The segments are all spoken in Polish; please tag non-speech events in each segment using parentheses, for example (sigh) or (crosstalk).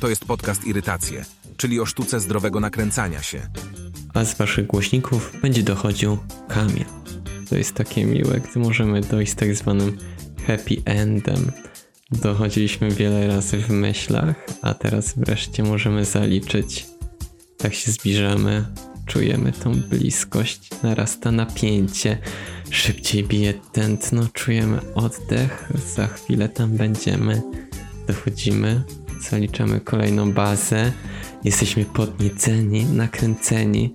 To jest podcast Irytacje, czyli o sztuce zdrowego nakręcania się. A z waszych głośników będzie dochodził Kamil. To jest takie miłe, gdy możemy dojść z tak zwanym happy endem. Dochodziliśmy wiele razy w myślach, a teraz wreszcie możemy zaliczyć. Tak się zbliżamy, czujemy tą bliskość, narasta napięcie, szybciej bije tętno, czujemy oddech, za chwilę tam będziemy. Dochodzimy, zaliczamy kolejną bazę, jesteśmy podnieceni, nakręceni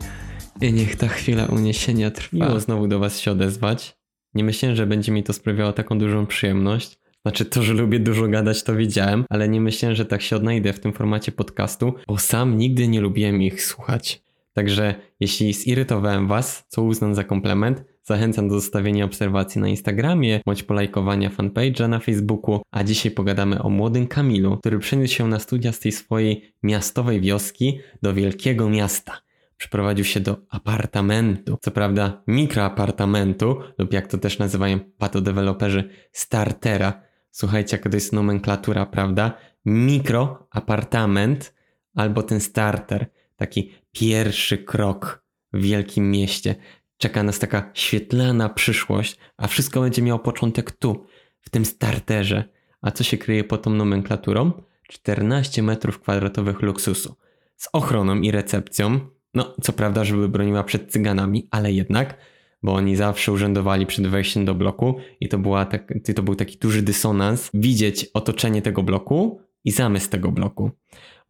i niech ta chwila uniesienia trwa. Miło znowu do was się odezwać. Nie myślałem, że będzie mi to sprawiało taką dużą przyjemność. Znaczy to, że lubię dużo gadać, to wiedziałem, ale nie myślałem, że tak się odnajdę w tym formacie podcastu, bo sam nigdy nie lubiłem ich słuchać. Także jeśli zirytowałem Was, co uznam za komplement, zachęcam do zostawienia obserwacji na Instagramie bądź polajkowania fanpage'a na Facebooku, a dzisiaj pogadamy o młodym Kamilu, który przeniósł się na studia z tej swojej miastowej wioski do wielkiego miasta. Przeprowadził się do apartamentu, co prawda mikroapartamentu, lub jak to też nazywają patodeweloperzy, startera. Słuchajcie, jaka to jest nomenklatura, prawda? Mikroapartament albo ten starter, taki pierwszy krok w wielkim mieście. Czeka nas taka świetlana przyszłość, a wszystko będzie miało początek tu, w tym starterze. A co się kryje pod tą nomenklaturą? 14 metrów kwadratowych luksusu. Z ochroną i recepcją. No, co prawda, żeby broniła przed cyganami, ale jednak, bo oni zawsze urzędowali przed wejściem do bloku i to, była tak, to był taki duży dysonans widzieć otoczenie tego bloku i zamysł tego bloku.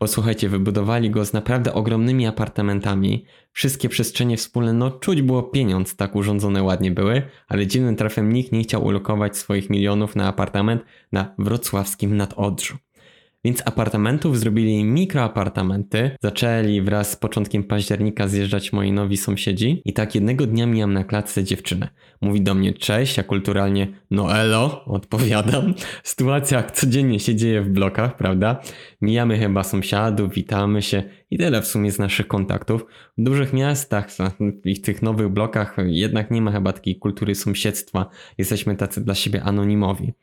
Bo słuchajcie, wybudowali go z naprawdę ogromnymi apartamentami. Wszystkie przestrzenie wspólne, no czuć było pieniądz, tak urządzone ładnie były, ale dziwnym trafem nikt nie chciał ulokować swoich milionów na apartament na wrocławskim nadodrzu. Więc apartamentów zrobili mikroapartamenty. Zaczęli wraz z początkiem października zjeżdżać moi nowi sąsiedzi. I tak jednego dnia mijam na klatce dziewczynę. Mówi do mnie cześć, ja kulturalnie no elo, odpowiadam. (laughs) Sytuacja codziennie się dzieje w blokach, prawda? Mijamy chyba sąsiadów, witamy się i tyle w sumie z naszych kontaktów. W dużych miastach, w tych nowych blokach jednak nie ma chyba takiej kultury sąsiedztwa. Jesteśmy tacy dla siebie anonimowi.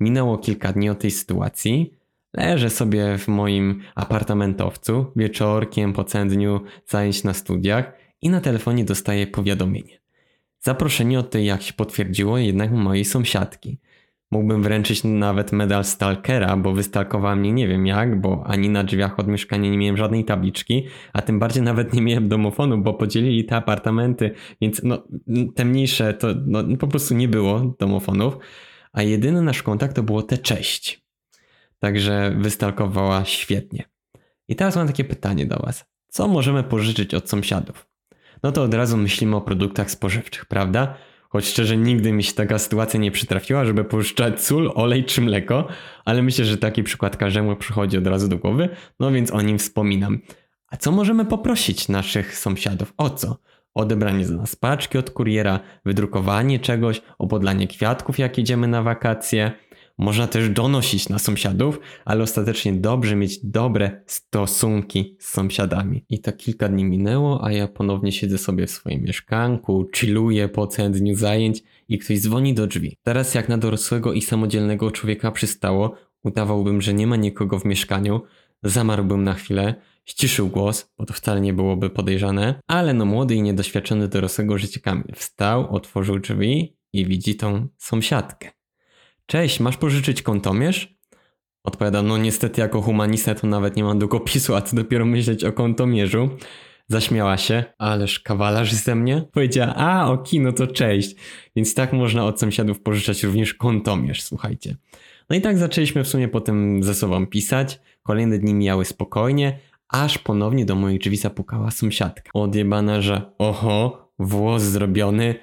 Minęło kilka dni od tej sytuacji. Leżę sobie w moim apartamentowcu wieczorkiem po całym dniu zajęć na studiach i na telefonie dostaję powiadomienie. Zaproszenie od tej, jak się potwierdziło, jednak mojej sąsiadki. Mógłbym wręczyć nawet medal stalkera, bo wystalkowała mnie nie wiem jak, bo ani na drzwiach od mieszkania nie miałem żadnej tabliczki, a tym bardziej nawet nie miałem domofonu, bo podzielili te apartamenty, więc no, te mniejsze to no, po prostu nie było domofonów, a jedyny nasz kontakt to było te cześć. Także wystalkowała świetnie. I teraz mam takie pytanie do Was. Co możemy pożyczyć od sąsiadów? No to od razu myślimy o produktach spożywczych, prawda? Choć szczerze nigdy mi się taka sytuacja nie przytrafiła, żeby pożyczać sól, olej czy mleko, ale myślę, że taki przykład każdemu przychodzi od razu do głowy, no więc o nim wspominam. A co możemy poprosić naszych sąsiadów? O co? Odebranie za nas paczki od kuriera, wydrukowanie czegoś, o podlanie kwiatków jak jedziemy na wakacje – można też donosić na sąsiadów, ale ostatecznie dobrze mieć dobre stosunki z sąsiadami. I tak kilka dni minęło, a ja ponownie siedzę sobie w swoim mieszkanku, chilluję po całym dniu zajęć i ktoś dzwoni do drzwi. Teraz jak na dorosłego i samodzielnego człowieka przystało, udawałbym, że nie ma nikogo w mieszkaniu, zamarłbym na chwilę, ściszył głos, bo to wcale nie byłoby podejrzane, ale no młody i niedoświadczony dorosłego życia Kamil wstał, otworzył drzwi i widzi tą sąsiadkę. Cześć, masz pożyczyć kątomierz? Odpowiadam, no niestety jako humanista to nawet nie mam długopisu, a co dopiero myśleć o kątomierzu. Zaśmiała się, ależ kawalarz ze mnie. Powiedziała, a o kino to cześć. Więc tak można od sąsiadów pożyczać również kątomierz, słuchajcie. No i tak zaczęliśmy w sumie potem ze sobą pisać. Kolejne dni mijały spokojnie, aż ponownie do moich drzwi zapukała sąsiadka. Odjebana, że oho, włos zrobiony,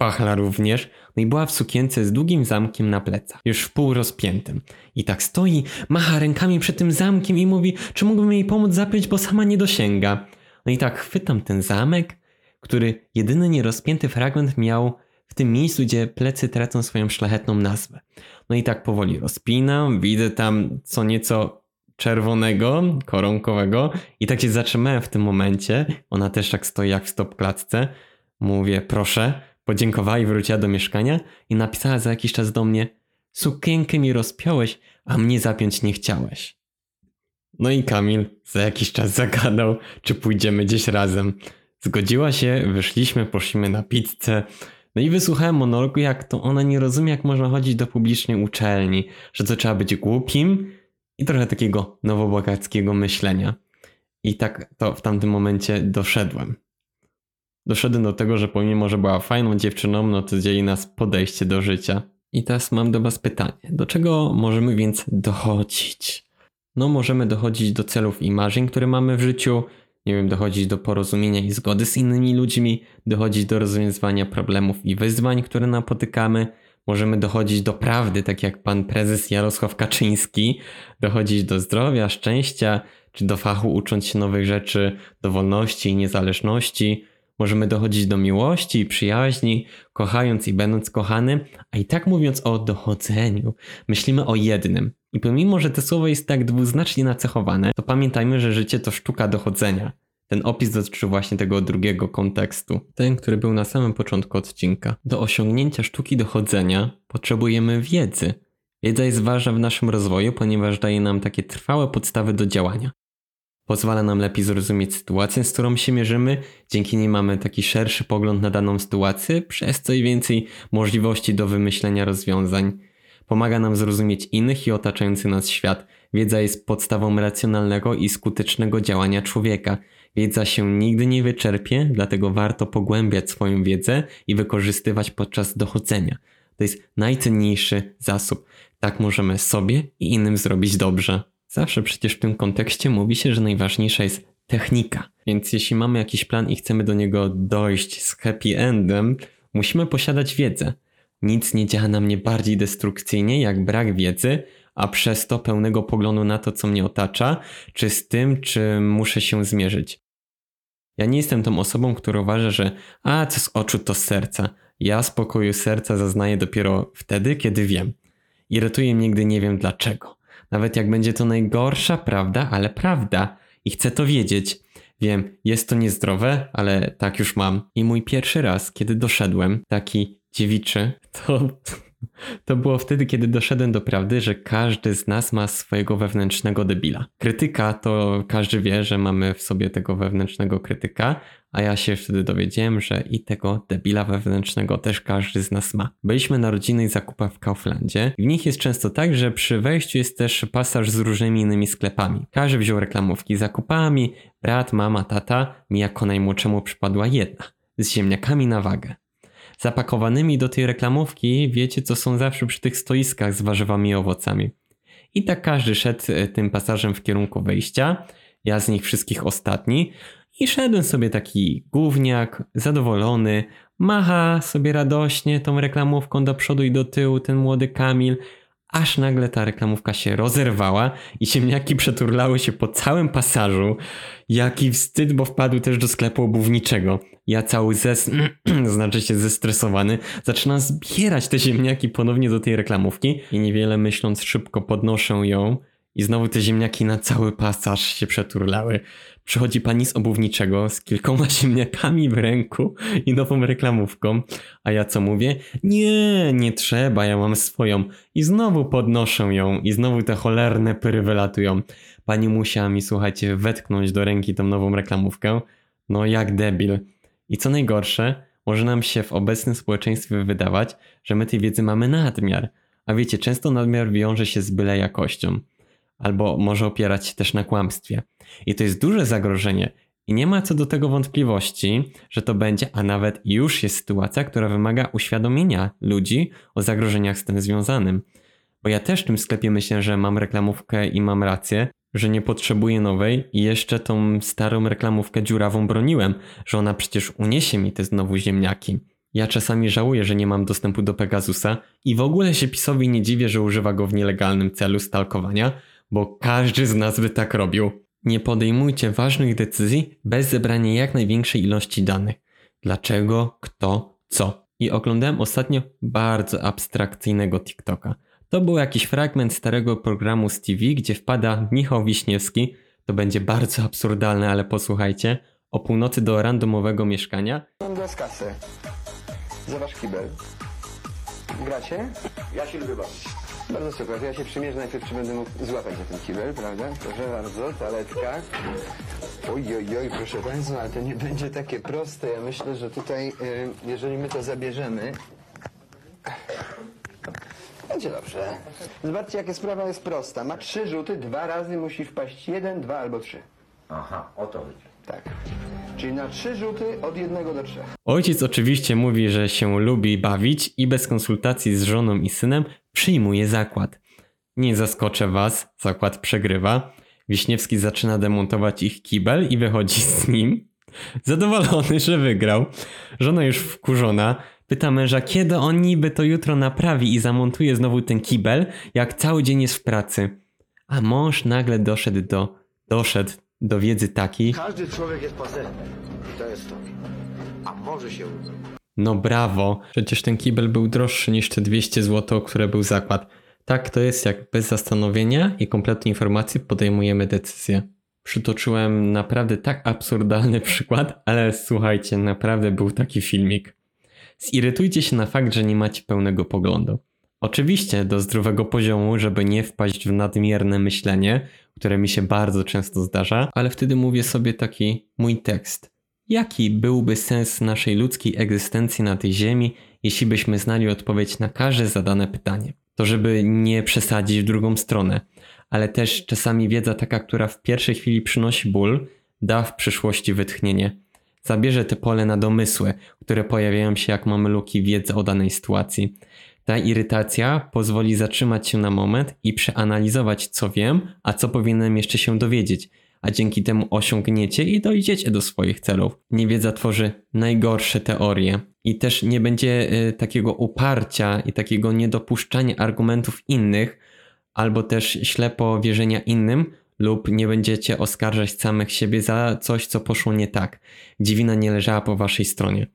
Pachla również, no i była w sukience z długim zamkiem na plecach, już w pół rozpiętym. I tak stoi, macha rękami przed tym zamkiem i mówi, czy mógłbym jej pomóc zapiąć, bo sama nie dosięga. No i tak chwytam ten zamek, który jedyny nierozpięty fragment miał w tym miejscu, gdzie plecy tracą swoją szlachetną nazwę. No i tak powoli rozpinam, widzę tam co nieco czerwonego, koronkowego i tak się zatrzymałem w tym momencie. Ona też tak stoi jak w stop klatce. Mówię, proszę, Podziękowała i wróciła do mieszkania i napisała za jakiś czas do mnie Sukienkę mi rozpiąłeś, a mnie zapiąć nie chciałeś. No i Kamil za jakiś czas zagadał, czy pójdziemy gdzieś razem. Zgodziła się, wyszliśmy, poszliśmy na pizzę. No i wysłuchałem monologu, jak to ona nie rozumie, jak można chodzić do publicznej uczelni, że to trzeba być głupim i trochę takiego nowobogackiego myślenia. I tak to w tamtym momencie doszedłem. Doszedłem do tego, że pomimo, że była fajną dziewczyną, no to dzieli nas podejście do życia. I teraz mam do Was pytanie: do czego możemy więc dochodzić? No, możemy dochodzić do celów i marzeń, które mamy w życiu, nie wiem, dochodzić do porozumienia i zgody z innymi ludźmi, dochodzić do rozwiązywania problemów i wyzwań, które napotykamy. Możemy dochodzić do prawdy, tak jak pan prezes Jarosław Kaczyński, dochodzić do zdrowia, szczęścia, czy do fachu ucząc się nowych rzeczy, do wolności i niezależności. Możemy dochodzić do miłości i przyjaźni, kochając i będąc kochanym, a i tak mówiąc o dochodzeniu, myślimy o jednym. I pomimo, że to słowo jest tak dwuznacznie nacechowane, to pamiętajmy, że życie to sztuka dochodzenia. Ten opis dotyczy właśnie tego drugiego kontekstu, ten, który był na samym początku odcinka. Do osiągnięcia sztuki dochodzenia potrzebujemy wiedzy. Wiedza jest ważna w naszym rozwoju, ponieważ daje nam takie trwałe podstawy do działania. Pozwala nam lepiej zrozumieć sytuację, z którą się mierzymy, dzięki niej mamy taki szerszy pogląd na daną sytuację, przez co i więcej możliwości do wymyślenia rozwiązań. Pomaga nam zrozumieć innych i otaczający nas świat. Wiedza jest podstawą racjonalnego i skutecznego działania człowieka. Wiedza się nigdy nie wyczerpie, dlatego warto pogłębiać swoją wiedzę i wykorzystywać podczas dochodzenia. To jest najcenniejszy zasób. Tak możemy sobie i innym zrobić dobrze. Zawsze przecież w tym kontekście mówi się, że najważniejsza jest technika. Więc jeśli mamy jakiś plan i chcemy do niego dojść z happy endem, musimy posiadać wiedzę. Nic nie działa na mnie bardziej destrukcyjnie jak brak wiedzy, a przez to pełnego poglądu na to, co mnie otacza, czy z tym, czym muszę się zmierzyć. Ja nie jestem tą osobą, która uważa, że a co z oczu to z serca. Ja spokoju serca zaznaję dopiero wtedy, kiedy wiem. Irytuje mnie, gdy nie wiem dlaczego. Nawet jak będzie to najgorsza prawda, ale prawda. I chcę to wiedzieć. Wiem, jest to niezdrowe, ale tak już mam. I mój pierwszy raz, kiedy doszedłem, taki dziewiczy, to, to było wtedy, kiedy doszedłem do prawdy, że każdy z nas ma swojego wewnętrznego debila. Krytyka to każdy wie, że mamy w sobie tego wewnętrznego krytyka, a ja się wtedy dowiedziałem, że i tego debila wewnętrznego też każdy z nas ma. Byliśmy na rodzinnych zakupach w Kauflandzie. W nich jest często tak, że przy wejściu jest też pasaż z różnymi innymi sklepami. Każdy wziął reklamówki z zakupami, brat, mama, tata, mi jako najmłodszemu przypadła jedna, z ziemniakami na wagę zapakowanymi do tej reklamówki, wiecie co są zawsze przy tych stoiskach z warzywami i owocami. I tak każdy szedł e, tym pasażem w kierunku wejścia, ja z nich wszystkich ostatni. I szedłem sobie taki gówniak, zadowolony, macha sobie radośnie tą reklamówką do przodu i do tyłu ten młody Kamil, aż nagle ta reklamówka się rozerwała i ziemniaki przeturlały się po całym pasażu. Jaki wstyd, bo wpadł też do sklepu obuwniczego. Ja cały zes... (clears throat) znaczy się zestresowany, zaczynam zbierać te ziemniaki ponownie do tej reklamówki i niewiele myśląc szybko podnoszę ją i znowu te ziemniaki na cały pasaż się przeturlały. Przychodzi pani z obuwniczego z kilkoma (laughs) ziemniakami w ręku i nową reklamówką. A ja co mówię? Nie, nie trzeba, ja mam swoją. I znowu podnoszę ją i znowu te cholerne pyry wylatują. Pani musiała mi, słuchajcie, wetknąć do ręki tą nową reklamówkę. No jak debil. I co najgorsze, może nam się w obecnym społeczeństwie wydawać, że my tej wiedzy mamy nadmiar. A wiecie, często nadmiar wiąże się z byle jakością albo może opierać się też na kłamstwie. I to jest duże zagrożenie. I nie ma co do tego wątpliwości, że to będzie, a nawet już jest sytuacja, która wymaga uświadomienia ludzi o zagrożeniach z tym związanym. Bo ja też w tym sklepie myślę, że mam reklamówkę i mam rację, że nie potrzebuję nowej i jeszcze tą starą reklamówkę dziurawą broniłem, że ona przecież uniesie mi te znowu ziemniaki. Ja czasami żałuję, że nie mam dostępu do Pegasusa i w ogóle się PiSowi nie dziwię, że używa go w nielegalnym celu stalkowania, bo każdy z nas by tak robił. Nie podejmujcie ważnych decyzji bez zebrania jak największej ilości danych. Dlaczego, kto, co. I oglądałem ostatnio bardzo abstrakcyjnego TikToka. To był jakiś fragment starego programu z TV, gdzie wpada Michał Wiśniewski. To będzie bardzo absurdalne, ale posłuchajcie. O północy do randomowego mieszkania. Mam z kasy. Za kibel. Gracie? Ja się lubię bawić. Bardzo super. Ja się przymierzę najpierw, czy będę mógł złapać za ten kibel, prawda? Proszę bardzo, toaletka. Oj, oj, oj, proszę Państwa, ale to nie będzie takie proste. Ja myślę, że tutaj, y, jeżeli my to zabierzemy... Będzie dobrze. Zobaczcie, jakie sprawa jest prosta. Ma trzy rzuty, dwa razy musi wpaść jeden, dwa albo trzy. Aha, o to chodzi. Tak. Czyli na trzy rzuty od jednego do trzech. Ojciec oczywiście mówi, że się lubi bawić i bez konsultacji z żoną i synem przyjmuje zakład. Nie zaskoczę was, zakład przegrywa. Wiśniewski zaczyna demontować ich kibel i wychodzi z nim. (laughs) Zadowolony, że wygrał. Żona już wkurzona. Pyta męża, kiedy on niby to jutro naprawi i zamontuje znowu ten kibel, jak cały dzień jest w pracy. A mąż nagle doszedł do, doszedł do wiedzy takiej, Każdy człowiek jest pazerny. I to jest to. A może się uda. No brawo, przecież ten kibel był droższy niż te 200 zł, o które był zakład. Tak to jest, jak bez zastanowienia i kompletnej informacji podejmujemy decyzję. Przytoczyłem naprawdę tak absurdalny (laughs) przykład, ale słuchajcie, naprawdę był taki filmik. Zirytujcie się na fakt, że nie macie pełnego poglądu. Oczywiście do zdrowego poziomu, żeby nie wpaść w nadmierne myślenie, które mi się bardzo często zdarza, ale wtedy mówię sobie taki mój tekst. Jaki byłby sens naszej ludzkiej egzystencji na tej ziemi, jeśli byśmy znali odpowiedź na każde zadane pytanie? To żeby nie przesadzić w drugą stronę, ale też czasami wiedza taka, która w pierwszej chwili przynosi ból, da w przyszłości wytchnienie. Zabierze te pole na domysły, które pojawiają się jak mamy luki wiedzy o danej sytuacji. Ta irytacja pozwoli zatrzymać się na moment i przeanalizować, co wiem, a co powinienem jeszcze się dowiedzieć, a dzięki temu osiągniecie i dojdziecie do swoich celów. Niewiedza tworzy najgorsze teorie i też nie będzie y, takiego uparcia i takiego niedopuszczania argumentów innych, albo też ślepo wierzenia innym, lub nie będziecie oskarżać samych siebie za coś, co poszło nie tak, gdzie wina nie leżała po waszej stronie.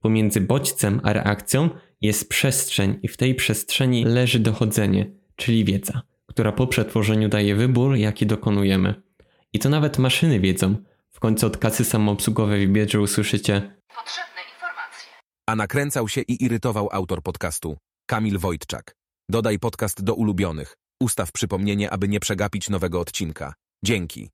Pomiędzy bodźcem a reakcją jest przestrzeń i w tej przestrzeni leży dochodzenie, czyli wiedza, która po przetworzeniu daje wybór, jaki dokonujemy. I to nawet maszyny wiedzą. W końcu od kasy samoobsługowej w Biedrze usłyszycie Potrzebne informacje. A nakręcał się i irytował autor podcastu Kamil Wojtczak. Dodaj podcast do ulubionych. Ustaw przypomnienie, aby nie przegapić nowego odcinka. Dzięki.